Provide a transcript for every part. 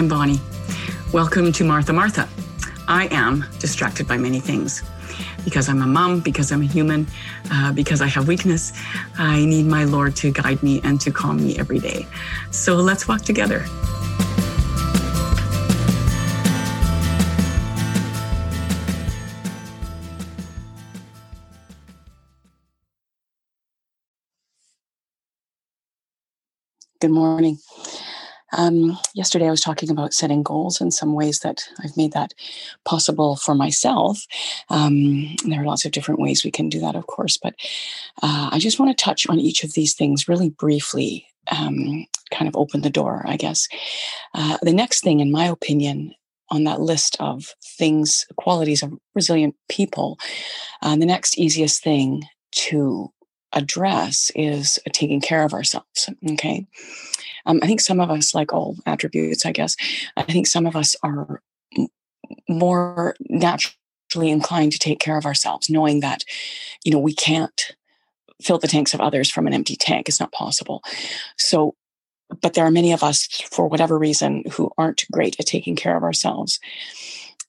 I'm Bonnie. Welcome to Martha Martha. I am distracted by many things. Because I'm a mom, because I'm a human, uh, because I have weakness, I need my Lord to guide me and to calm me every day. So let's walk together. Good morning. Um, yesterday, I was talking about setting goals and some ways that I've made that possible for myself. Um, there are lots of different ways we can do that, of course, but uh, I just want to touch on each of these things really briefly, um, kind of open the door, I guess. Uh, the next thing, in my opinion, on that list of things, qualities of resilient people, uh, the next easiest thing to address is taking care of ourselves. Okay. Um, I think some of us, like all attributes, I guess, I think some of us are more naturally inclined to take care of ourselves, knowing that, you know, we can't fill the tanks of others from an empty tank. It's not possible. So, but there are many of us, for whatever reason, who aren't great at taking care of ourselves.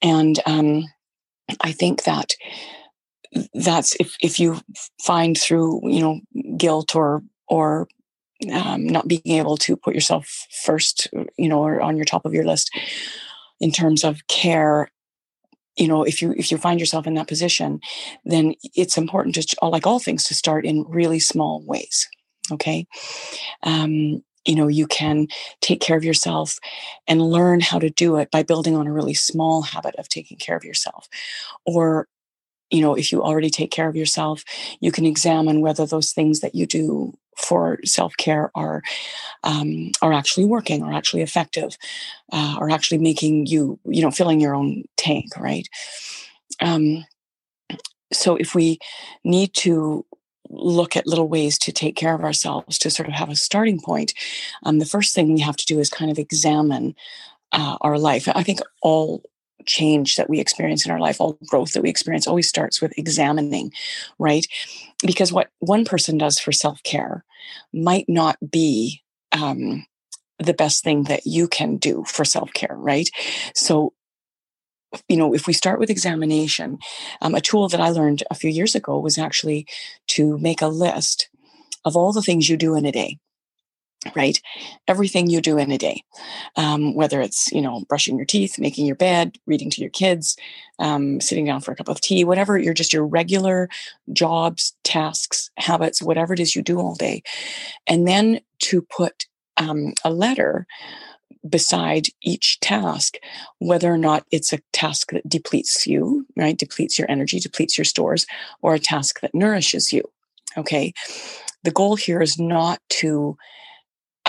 And um, I think that that's if if you find through you know guilt or or um, not being able to put yourself first you know or on your top of your list in terms of care you know if you if you find yourself in that position then it's important to like all things to start in really small ways okay? Um, you know you can take care of yourself and learn how to do it by building on a really small habit of taking care of yourself or you know if you already take care of yourself you can examine whether those things that you do for self-care are um, are actually working are actually effective uh, or actually making you you know filling your own tank right? Um, so if we need to look at little ways to take care of ourselves to sort of have a starting point um, the first thing we have to do is kind of examine uh, our life. I think all change that we experience in our life, all growth that we experience, always starts with examining, right? Because what one person does for self care might not be um, the best thing that you can do for self care, right? So, you know, if we start with examination, um, a tool that I learned a few years ago was actually to make a list of all the things you do in a day right? Everything you do in a day um, whether it's you know brushing your teeth making your bed reading to your kids um, sitting down for a cup of tea whatever you're just your regular jobs tasks habits whatever it is you do all day. And then to put um, a letter beside each task whether or not it's a task that depletes you right? Depletes your energy depletes your stores or a task that nourishes you okay? The goal here is not to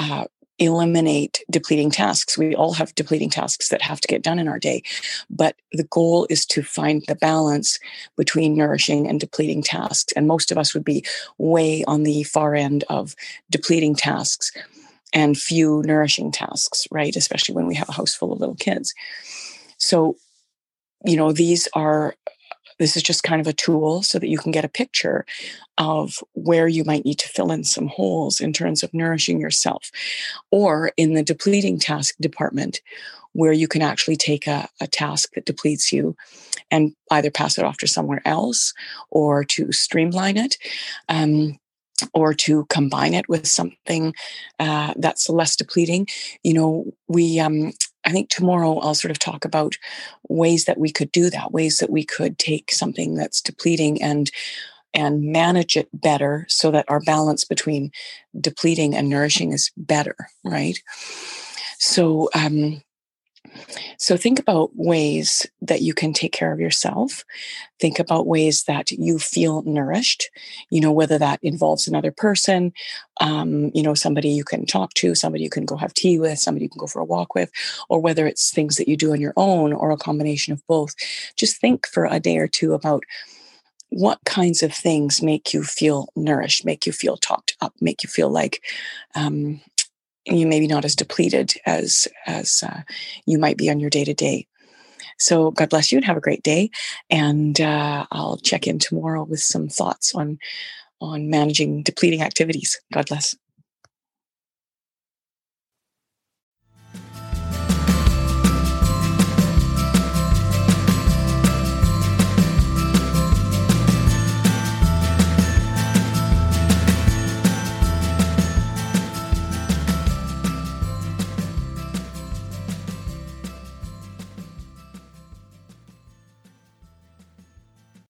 uh, eliminate depleting tasks. We all have depleting tasks that have to get done in our day. But the goal is to find the balance between nourishing and depleting tasks. And most of us would be way on the far end of depleting tasks and few nourishing tasks, right? Especially when we have a house full of little kids. So, you know, these are this is just kind of a tool so that you can get a picture of where you might need to fill in some holes in terms of nourishing yourself. Or in the depleting task department, where you can actually take a, a task that depletes you and either pass it off to somewhere else or to streamline it. Um, or to combine it with something uh, that's less depleting. You know, we um, I think tomorrow I'll sort of talk about ways that we could do that, ways that we could take something that's depleting and and manage it better so that our balance between depleting and nourishing is better, right? So um, so think about ways that you can take care of yourself. Think about ways that you feel nourished, you know, whether that involves another person, um, you know, somebody you can talk to, somebody you can go have tea with, somebody you can go for a walk with, or whether it's things that you do on your own or a combination of both. Just think for a day or two about what kinds of things make you feel nourished, make you feel talked up, make you feel like um, you maybe not as depleted as as uh, you might be on your day to day. So God bless you and have a great day. And uh, I'll check in tomorrow with some thoughts on on managing depleting activities. God bless.